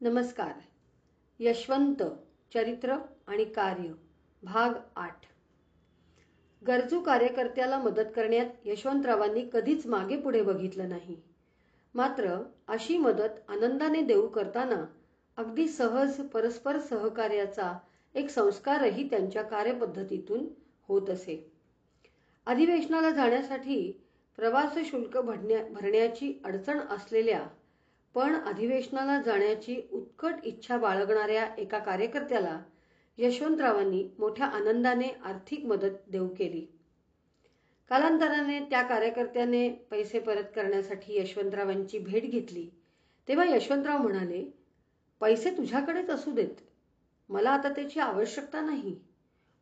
नमस्कार. यशवंत चरित्र आणि कार्य भाग आठ. गरजू कार्यकर्त्याला मदत करण्यात यशवंतरावांनी कधीच मागे पुढे बघितलं नाही. मात्र अशी मदत आनंदाने देऊ करताना अगदी सहज परस्पर सहकार्याचा एक संस्कारही त्यांच्या कार्यपद्धतीतून होत असे. अधिवेशनाला जाण्यासाठी प्रवास शुल्क भरण्या भरण्याची अडचण असलेल्या पण अधिवेशनाला जाण्याची उत्कट इच्छा बाळगणाऱ्या एका कार्यकर्त्याला यशवंतरावांनी मोठ्या आनंदाने आर्थिक मदत देऊ केली. कालांतराने त्या कार्यकर्त्याने पैसे परत करण्यासाठी यशवंतरावांची भेट घेतली. तेव्हा यशवंतराव म्हणाले पैसे तुझ्याकडेच असू देत. मला आता त्याची आवश्यकता नाही.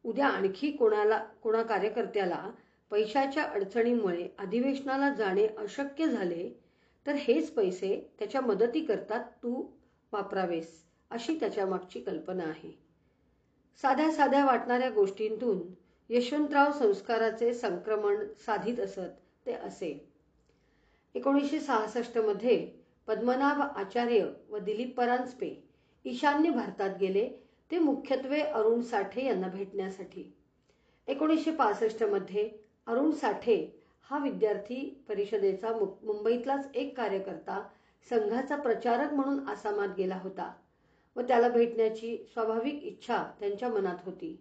उद्या आणखी कोणाला कोणा कार्यकर्त्याला पैशाच्या अडचणीमुळे अधिवेशनाला जाणे अशक्य झाले तर हेच पैसे त्याच्या मदतीकरता तू वापरावेस अशी त्याच्या मागची कल्पना आहे. साध्या साध्या वाटणाऱ्या गोष्टींतून यशवंतराव संस्काराचे संक्रमण साधित असत ते असे. एकोणीसशे सहासष्टमध्ये पद्मनाभ आचार्य व दिलीप परांजपे ईशान्य भारतात गेले ते मुख्यत्वे अरुण साठे यांना भेटण्यासाठी. एकोणीसशे पासष्टमध्ये अरुण साठे हा विद्यार्थी परिषदेचा मुंबईतलाच एक कार्यकर्ता संघाचा प्रचारक म्हणून आसामात गेला होता व त्याला भेटण्याची स्वाभाविक इच्छा त्यांच्या मनात होती.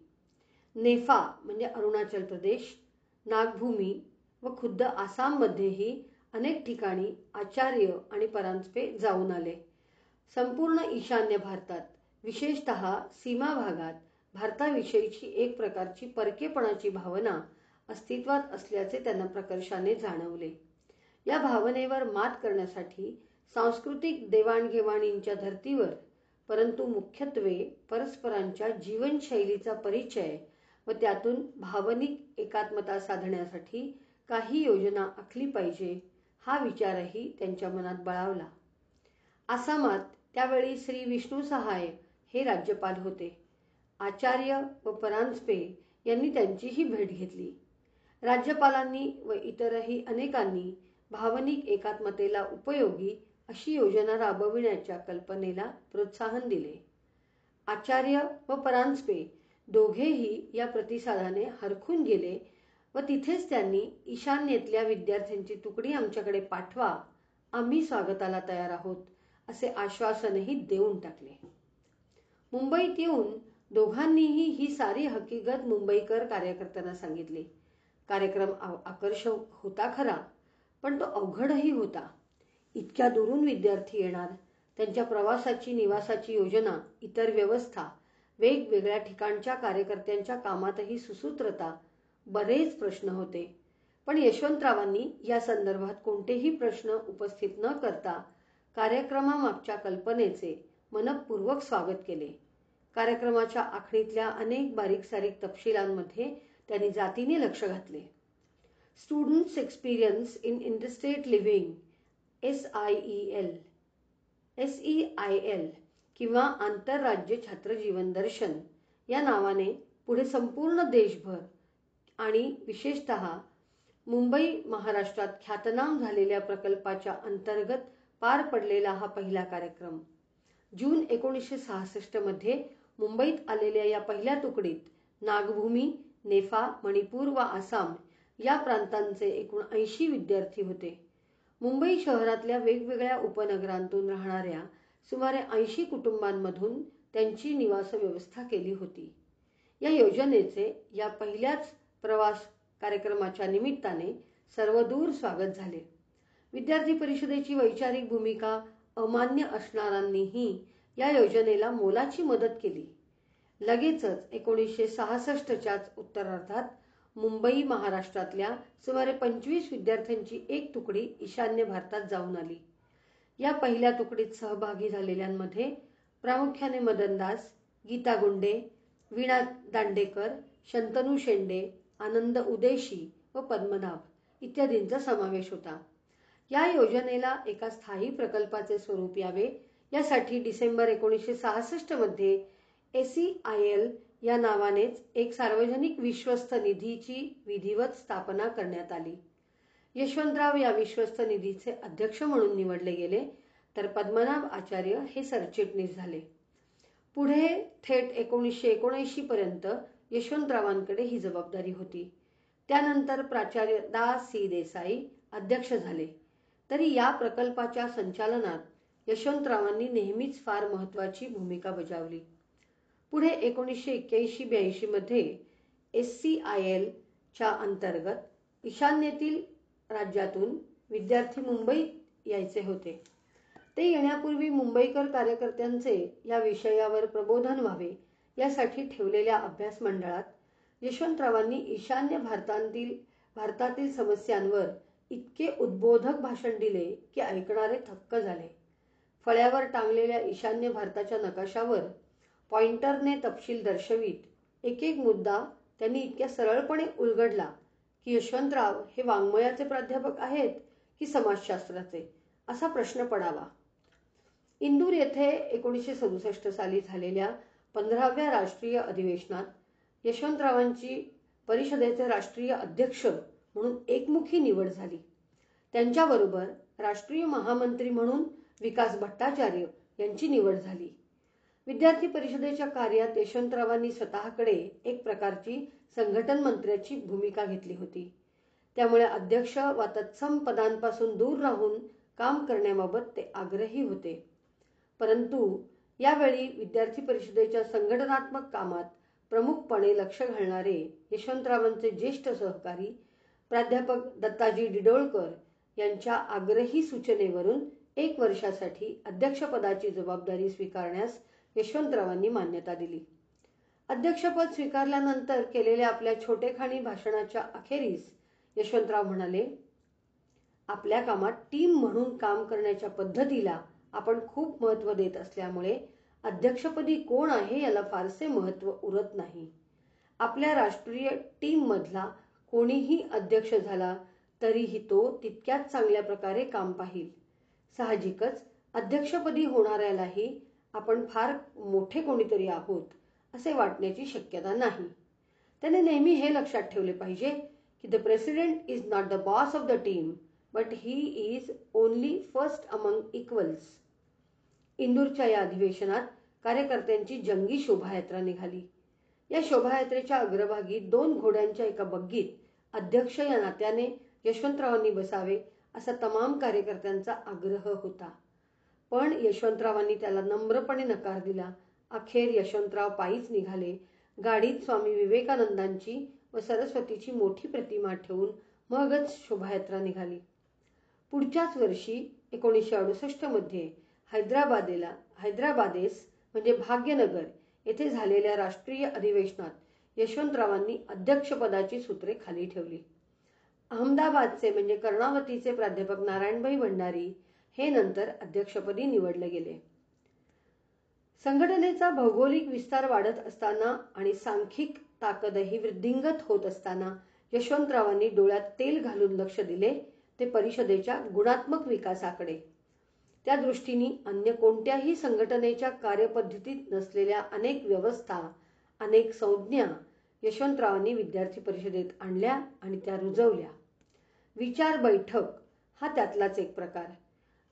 नेफा म्हणजे अरुणाचल प्रदेश नागभूमी व खुद्द आसाममध्येही अनेक ठिकाणी आचार्य आणि परांजपे जाऊन आले. संपूर्ण ईशान्य भारतात विशेषत सीमा भागात भारताविषयीची एक प्रकारची परकेपणाची भावना अस्तित्वात असल्याचे त्यांना प्रकर्षाने जाणवले. या भावनेवर मात करण्यासाठी सांस्कृतिक देवाणघेवाणींच्या धर्तीवर परंतु मुख्यत्वे परस्परांच्या जीवनशैलीचा परिचय व त्यातून भावनिक एकात्मता साधण्यासाठी काही योजना आखली पाहिजे हा विचारही त्यांच्या मनात बळावला. आसामात त्यावेळी श्री विष्णू सहाय हे राज्यपाल होते. आचार्य व परांजपे यांनी त्यांचीही भेट घेतली. राज्यपालांनी व इतरही अनेकांनी भावनिक एकात्मतेला उपयोगी अशी योजना राबविण्याच्या कल्पनेला प्रोत्साहन दिले. आचार्य व परांजपे दोघेही या प्रतिसादाने हरखून गेले व तिथेच त्यांनी ईशान्येतल्या विद्यार्थ्यांची तुकडी आमच्याकडे पाठवा आम्ही स्वागताला तयार आहोत असे आश्वासनही देऊन टाकले. मुंबईत येऊन दोघांनीही ही सारी हकीकत मुंबईकर कार्यकर्त्यांना सांगितली. कार्यक्रम आकर्षक होता खरा पण तो अवघडही होता. इतक्या दुरून विद्यार्थी येणार त्यांच्या प्रवासाची निवासाची योजना इतर व्यवस्था वेगवेगळ्या ठिकाणच्या कार्यकर्त्यांच्या कामातही सुसूत्रता बरेच प्रश्न होते. पण यशवंतरावांनी या संदर्भात कोणतेही प्रश्न उपस्थित न करता कार्यक्रमामागच्या कल्पनेचे मनपूर्वक स्वागत केले. कार्यक्रमाच्या आखणीतल्या अनेक बारीक सारीक तपशिलांमध्ये त्यांनी जातीने लक्ष घातले. Students experience in interstate living S I E L S E I L किंवा आंतरराज्य छात्र जीवन दर्शन या नावाने पुढे संपूर्ण देशभर आणि विशेषत मुंबई महाराष्ट्रात ख्यातनाम झालेल्या प्रकल्पाच्या अंतर्गत पार पडलेला हा पहिला कार्यक्रम. जून एकोणीसशे सहासष्टमध्ये मुंबईत आलेल्या या पहिल्या तुकडीत नागभूमी नेफा मणिपूर व आसाम या प्रांतांचे एकूण ऐंशी विद्यार्थी होते. मुंबई शहरातल्या वेगवेगळ्या उपनगरांतून राहणाऱ्या सुमारे ऐंशी कुटुंबांमधून त्यांची निवास व्यवस्था केली होती. या योजनेचे या पहिल्याच प्रवास कार्यक्रमाच्या निमित्ताने सर्वदूर स्वागत झाले. विद्यार्थी परिषदेची वैचारिक भूमिका अमान्य असणाऱ्यांनीही या योजनेला मोलाची मदत केली. लगेचच एकोणीसशे सहासष्टच्याच उत्तरार्धात मुंबई महाराष्ट्रातल्या सुमारे पंचवीस विद्यार्थ्यांची एक तुकडी ईशान्य भारतात जाऊन आली. या पहिल्या तुकडीत सहभागी झालेल्यांमध्ये प्रामुख्याने मदनदास गीता गुंडे वीणा दांडेकर शंतनू शेंडे आनंद उदेशी व पद्मनाभ इत्यादींचा समावेश होता. या योजनेला एका स्थायी प्रकल्पाचे स्वरूप यावे यासाठी डिसेंबर एकोणीसशे सहासष्टमध्ये मध्ये एसीआयएल या नावानेच एक सार्वजनिक विश्वस्त निधीची विधिवत स्थापना करण्यात आली. यशवंतराव या विश्वस्त निधीचे अध्यक्ष म्हणून निवडले गेले तर पद्मनाभ आचार्य हे सरचिटणीस झाले. पुढे थेट एकोणीसशे एकोणऐंशी पर्यंत यशवंतरावांकडे ही जबाबदारी होती. त्यानंतर प्राचार्य दा सी देसाई अध्यक्ष झाले. तरी या प्रकल्पाच्या संचालनात यशवंतरावांनी नेहमीच फार महत्वाची भूमिका बजावली. पुढे एकोणीसशे एक्क्याऐंशी ब्याऐंशीमध्ये एस सी आय एलच्या अंतर्गत ईशान्येतील राज्यातून विद्यार्थी मुंबईत यायचे होते. ते येण्यापूर्वी मुंबईकर कार्यकर्त्यांचे या विषयावर प्रबोधन व्हावे यासाठी ठेवलेल्या अभ्यास मंडळात यशवंतरावांनी ईशान्य भारतातील भारतातील समस्यांवर इतके उद्बोधक भाषण दिले की ऐकणारे थक्क झाले. फळ्यावर टांगलेल्या ईशान्य भारताच्या नकाशावर पॉइंटरने तपशील दर्शवीत. एक एक मुद्दा त्यांनी इतक्या सरळपणे उलगडला की यशवंतराव हे वाङ्मयाचे प्राध्यापक आहेत की समाजशास्त्राचे? असा प्रश्न पडावा. इंदूर येथे एकोणीसशे सदुसष्ट साली झालेल्या पंधराव्या राष्ट्रीय अधिवेशनात यशवंतरावांची परिषदेचे राष्ट्रीय अध्यक्ष म्हणून एकमुखी निवड झाली. त्यांच्याबरोबर राष्ट्रीय महामंत्री म्हणून विकास भट्टाचार्य यांची निवड झाली. विद्यार्थी परिषदेच्या कार्यात यशवंतरावांनी स्वतःकडे एक प्रकारची संघटन मंत्र्याची भूमिका घेतली होती. त्यामुळे अध्यक्ष वा तत्सम पदांपासून दूर राहून काम करण्याबाबत ते आग्रही होते. परंतु यावेळी विद्यार्थी परिषदेच्या संघटनात्मक कामात प्रमुखपणे लक्ष घालणारे यशवंतरावांचे ज्येष्ठ सहकारी प्राध्यापक दत्ताजी डिडोळकर यांच्या आग्रही सूचनेवरून एक वर्षासाठी अध्यक्षपदाची जबाबदारी स्वीकारण्यास यशवंतरावांनी मान्यता दिली. अध्यक्षपद स्वीकारल्यानंतर केलेल्या आपल्या छोटेखानी भाषणाच्या अखेरीस यशवंतराव म्हणाले आपल्या कामात टीम म्हणून काम करण्याच्या पद्धतीला आपण खूप महत्त्व देत असल्यामुळे अध्यक्षपदी कोण आहे याला फारसे महत्त्व उरत नाही. आपल्या राष्ट्रीय टीममधला कोणीही अध्यक्ष झाला तरीही तो तितक्याच चांगल्या प्रकारे काम पाहिल. साहजिकच अध्यक्षपदी होणाऱ्यालाही आपण फार मोठे कोणीतरी आहोत असे वाटण्याची शक्यता नाही. त्याने नेहमी हे लक्षात ठेवले पाहिजे की the president is not the boss of the team but he is only first among equals इंदूरच्या या अधिवेशनात कार्यकर्त्यांची जंगी शोभायात्रा निघाली. या शोभायात्रेच्या अग्रभागी दोन घोड्यांच्या एका बग्गीत अध्यक्ष या नात्याने यशवंतरावांनी बसावे असा तमाम कार्यकर्त्यांचा आग्रह होता. पण यशवंतरावांनी त्याला नम्रपणे नकार दिला. अखेर यशवंतराव पायीच निघाले. गाडीत स्वामी विवेकानंदांची व सरस्वतीची मोठी प्रतिमा ठेवून मगच शोभायात्रा निघाली. पुढच्याच वर्षी एकोणीसशे अडुसष्टमध्ये हैदराबादेला हैदराबादेस म्हणजे भाग्यनगर येथे झालेल्या राष्ट्रीय अधिवेशनात यशवंतरावांनी अध्यक्षपदाची सूत्रे खाली ठेवली. अहमदाबादचे म्हणजे कर्णावतीचे प्राध्यापक नारायणभाई भंडारी हे नंतर अध्यक्षपदी निवडले गेले. संघटनेचा भौगोलिक विस्तार वाढत असताना आणि सांख्यिक ताकदही वृद्धिंगत होत असताना यशवंतरावांनी डोळ्यात तेल घालून लक्ष दिले ते परिषदेच्या गुणात्मक विकासाकडे. त्या दृष्टीने अन्य कोणत्याही संघटनेच्या कार्यपद्धतीत नसलेल्या अनेक व्यवस्था अनेक संज्ञा यशवंतरावांनी विद्यार्थी परिषदेत आणल्या आणि त्या रुजवल्या. विचार बैठक हा त्यातलाच एक प्रकार.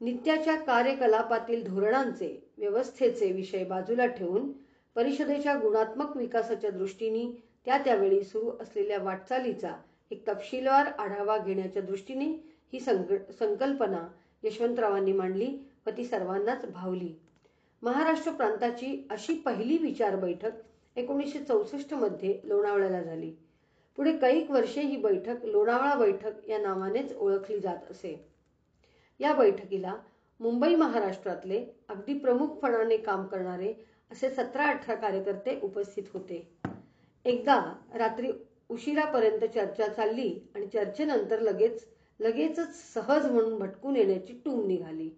नित्याच्या कार्यकलापातील धोरणांचे व्यवस्थेचे विषय बाजूला ठेवून परिषदेच्या गुणात्मक विकासाच्या दृष्टीने त्या त्यावेळी सुरू असलेल्या वाटचालीचा एक तपशीलवार आढावा घेण्याच्या दृष्टीने ही संक संकल्पना यशवंतरावांनी मांडली व ती सर्वांनाच भावली. महाराष्ट्र प्रांताची अशी पहिली विचार बैठक एकोणीसशे चौसष्टमध्ये लोणावळ्याला झाली. पुढे कैक वर्षे ही बैठक लोणावळा बैठक या नावानेच ओळखली जात असे. या बैठकीला मुंबई महाराष्ट्रातले अगदी प्रमुखपणाने काम करणारे असे सतरा अठरा कार्यकर्ते उपस्थित होते. एकदा रात्री उशिरापर्यंत चर्चा चालली आणि चर्चेनंतर लगेच लगेचच सहज म्हणून भटकून येण्याची टूम निघाली.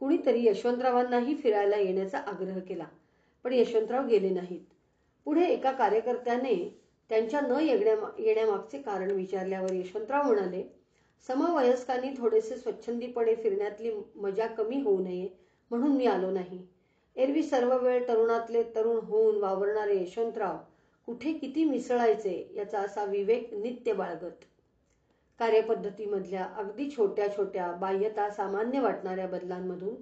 कुणीतरी यशवंतरावांनाही फिरायला येण्याचा आग्रह केला पण यशवंतराव गेले नाहीत. पुढे एका कार्यकर्त्याने त्यांच्या न येण्या येण्यामागचे कारण विचारल्यावर यशवंतराव म्हणाले समवयस्कांनी थोडेसे स्वच्छंदीपणे फिरण्यातली मजा कमी होऊ नये म्हणून मी आलो नाही. एरवी सर्व वेळ तरुणातले तरुण होऊन वावरणारे यशवंतराव कुठे किती मिसळायचे याचा असा विवेक नित्य बाळगत. कार्यपद्धतीमधल्या अगदी छोट्या छोट्या बाह्यता सामान्य वाटणाऱ्या बदलांमधून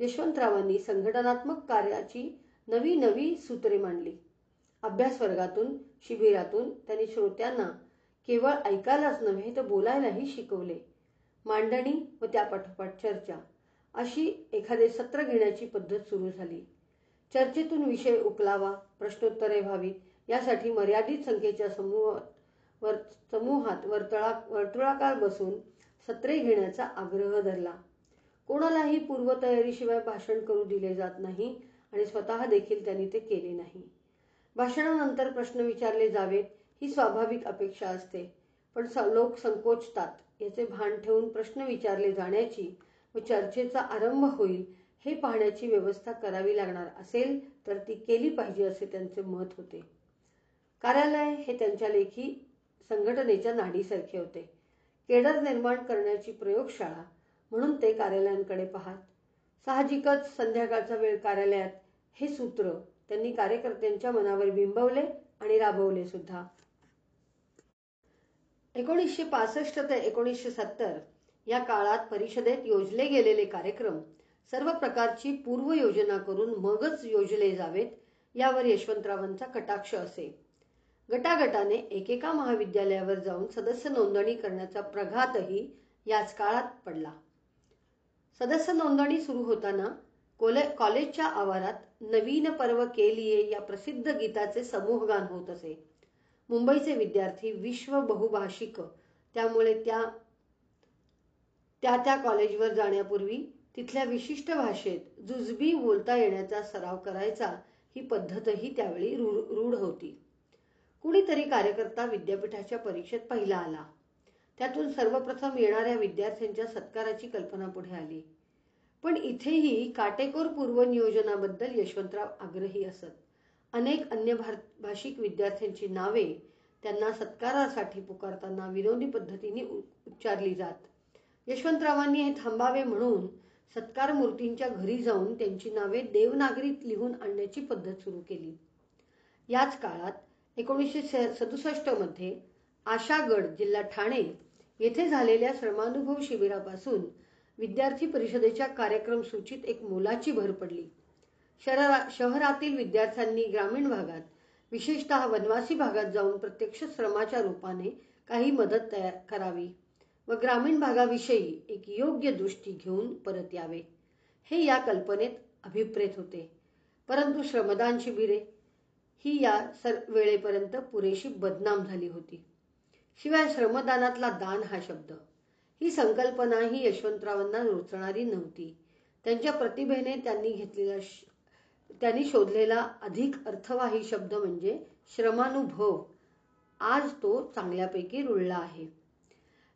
यशवंतरावांनी संघटनात्मक कार्याची नवी नवी सूत्रे मांडली. अभ्यास वर्गातून शिबिरातून त्यांनी श्रोत्यांना केवळ ऐकायलाच नव्हे तर बोलायलाही शिकवले. मांडणी व त्यापाठोपाठ चर्चा अशी एखादे सत्र घेण्याची पद्धत सुरू झाली. चर्चेतून विषय उकलावा प्रश्नोत्तरे व्हावीत यासाठी मर्यादित संख्येच्या समूह वर समूहात वर्तळा वर्तुळाकार बसून सत्रे घेण्याचा आग्रह धरला. कोणालाही पूर्वतयारीशिवाय भाषण करू दिले जात नाही आणि स्वतः देखील त्यांनी ते केले नाही. भाषणानंतर प्रश्न विचारले जावेत ही स्वाभाविक अपेक्षा असते. पण लोक संकोचतात. याचे भान ठेवून प्रश्न विचारले जाण्याची व चर्चेचा आरंभ होईल हे पाहण्याची व्यवस्था करावी लागणार असेल तर ती केली पाहिजे असे त्यांचे मत होते. कार्यालय हे त्यांच्या लेखी संघटनेच्या नाडीसारखे होते. केडर निर्माण करण्याची प्रयोगशाळा म्हणून ते कार्यालयांकडे पाहत. साहजिकच संध्याकाळचा वेळ कार्यालयात हे सूत्र त्यांनी कार्यकर्त्यांच्या मनावर बिंबवले आणि राबवले सुद्धा. एकोणीसशे पासष्ट ते एकोणीसशे सत्तर या काळात परिषदेत योजले गेलेले कार्यक्रम सर्व प्रकारची पूर्व योजना करून मगच योजले जावेत यावर यशवंतरावांचा कटाक्ष असे. गटागटाने एकेका महाविद्यालयावर जाऊन सदस्य नोंदणी करण्याचा प्रघातही याच काळात पडला. सदस्य नोंदणी सुरू होताना कोले कॉलेजच्या आवारात नवीन पर्व केलिये या प्रसिद्ध गीताचे समूहगान होत असे. मुंबईचे विद्यार्थी विश्व बहुभाषिक. त्यामुळे त्या त्या त्या कॉलेजवर जाण्यापूर्वी तिथल्या विशिष्ट भाषेत जुजबी बोलता येण्याचा सराव करायचा ही पद्धतही त्यावेळी रूढ होती. कुणीतरी कार्यकर्ता विद्यापीठाच्या परीक्षेत पहिला आला. त्यातून सर्वप्रथम येणाऱ्या विद्यार्थ्यांच्या सत्काराची कल्पना पुढे आली. पण इथेही काटेकोर पूर्वनियोजनाबद्दल यशवंतराव आग्रही असत. अनेक अन्य भाषिक विद्यार्थ्यांची नावे त्यांना सत्कारासाठी पुकारताना विनोदी पद्धतीने उच्चारली जात. यशवंतरावांनी हे थांबावे म्हणून सत्कार मूर्तींच्या घरी जाऊन त्यांची नावे देवनागरीत लिहून आणण्याची पद्धत सुरू केली. याच काळात एकोणीसशे सदुसष्टमध्ये आशागड जिल्हा ठाणे येथे झालेल्या श्रमानुभव शिबिरापासून विद्यार्थी परिषदेच्या कार्यक्रम सूचीत एक मोलाची भर पडली. शहरा शहरातील विद्यार्थ्यांनी ग्रामीण भागात विशेषतः वनवासी भागात जाऊन प्रत्यक्ष श्रमाच्या रूपाने काही मदत तयार करावी व ग्रामीण भागाविषयी एक योग्य दृष्टी घेऊन परत यावे. हे या कल्पनेत अभिप्रेत होते. परंतु श्रमदान शिबिरे ही या सर वेळेपर्यंत पुरेशी बदनाम झाली होती. शिवाय श्रमदानातला दान हा शब्द. ही संकल्पना ही यशवंतरावांना रोचणारी नव्हती. त्यांच्या प्रतिभेने त्यांनी घेतलेला त्यांनी शोधलेला अधिक अर्थवाही शब्द म्हणजे श्रमानुभव. आज तो चांगल्यापैकी रुळला आहे.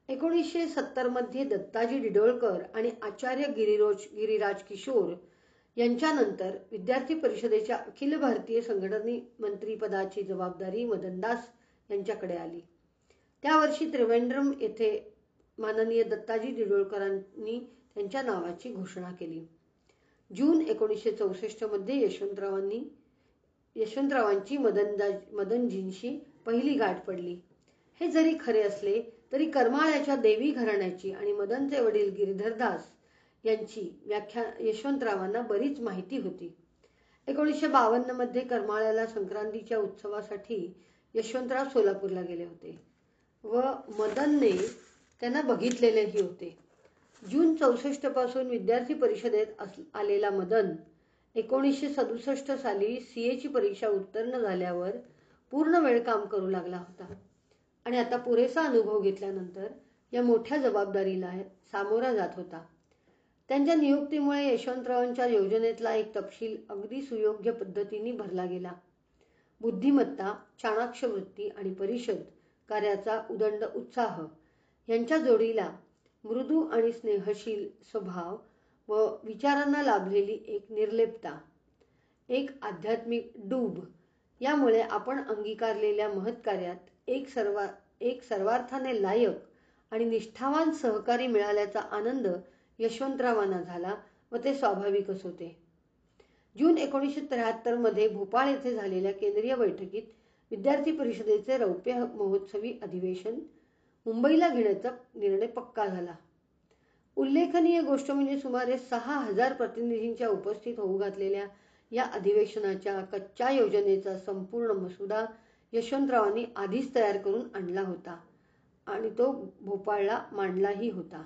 एकोणीसशे सत्तरमध्ये दत्ताजी डिडोळकर आणि आचार्य गिरिरोज गिरिराज किशोर यांच्यानंतर विद्यार्थी परिषदेच्या अखिल भारतीय संघटने मंत्रीपदाची जबाबदारी मदनदास यांच्याकडे आली. त्या वर्षी त्रिवेंद्रम येथे माननीय दत्ताजी डिडोळकरांनी त्यांच्या नावाची घोषणा केली. जून एकोणीसशे चौसष्टमध्ये यशवंतरावांनी यशवंतरावांची मदनदा मदनजींशी पहिली गाठ पडली. हे जरी खरे असले तरी करमाळ्याच्या देवी घराण्याची आणि मदनचे वडील गिरिधरदास यांची व्याख्या यशवंतरावांना बरीच माहिती होती. एकोणीसशे बावन्नमध्ये करमाळ्याला संक्रांतीच्या उत्सवासाठी यशवंतराव सोलापूरला गेले होते. व मदनने त्यांना बघितलेलेही होते. जून चौसष्टपासून विद्यार्थी परिषदेत आलेला मदन एकोणीसशे सदुसष्ट साली सी एची परीक्षा उत्तीर्ण झाल्यावर पूर्ण वेळ काम करू लागला होता. आणि आता पुरेसा अनुभव घेतल्यानंतर या मोठ्या जबाबदारीला सामोरा जात होता. त्यांच्या नियुक्तीमुळे यशवंतरावांच्या योजनेतला एक तपशील अगदी सुयोग्य पद्धतीने भरला गेला. बुद्धिमत्ता चाणाक्ष वृत्ती आणि परिषद कार्याचा उदंड उत्साह यांच्या जोडीला मृदू आणि स्नेहशील स्वभाव व विचारांना लाभलेली एक निर्लेपता एक आध्यात्मिक डूब यामुळे आपण अंगीकारलेल्या महत्कार्यात एक सर्वा एक सर्वार्थाने लायक आणि निष्ठावान सहकारी मिळाल्याचा आनंद यशवंतरावांना झाला व ते स्वाभाविकच होते. जून एकोणीसशे त्र्याहत्तरमध्ये भोपाळ येथे झालेल्या केंद्रीय बैठकीत विद्यार्थी परिषदेचे रौप्य महोत्सवी अधिवेशन मुंबईला घेण्याचा निर्णय पक्का झाला. उल्लेखनीय गोष्ट म्हणजे सुमारे सहा हजार प्रतिनिधींच्या उपस्थित होऊ घातलेल्या या अधिवेशनाच्या कच्च्या योजनेचा संपूर्ण मसुदा यशवंतरावांनी आधीच तयार करून आणला होता आणि तो भोपाळला मांडलाही होता.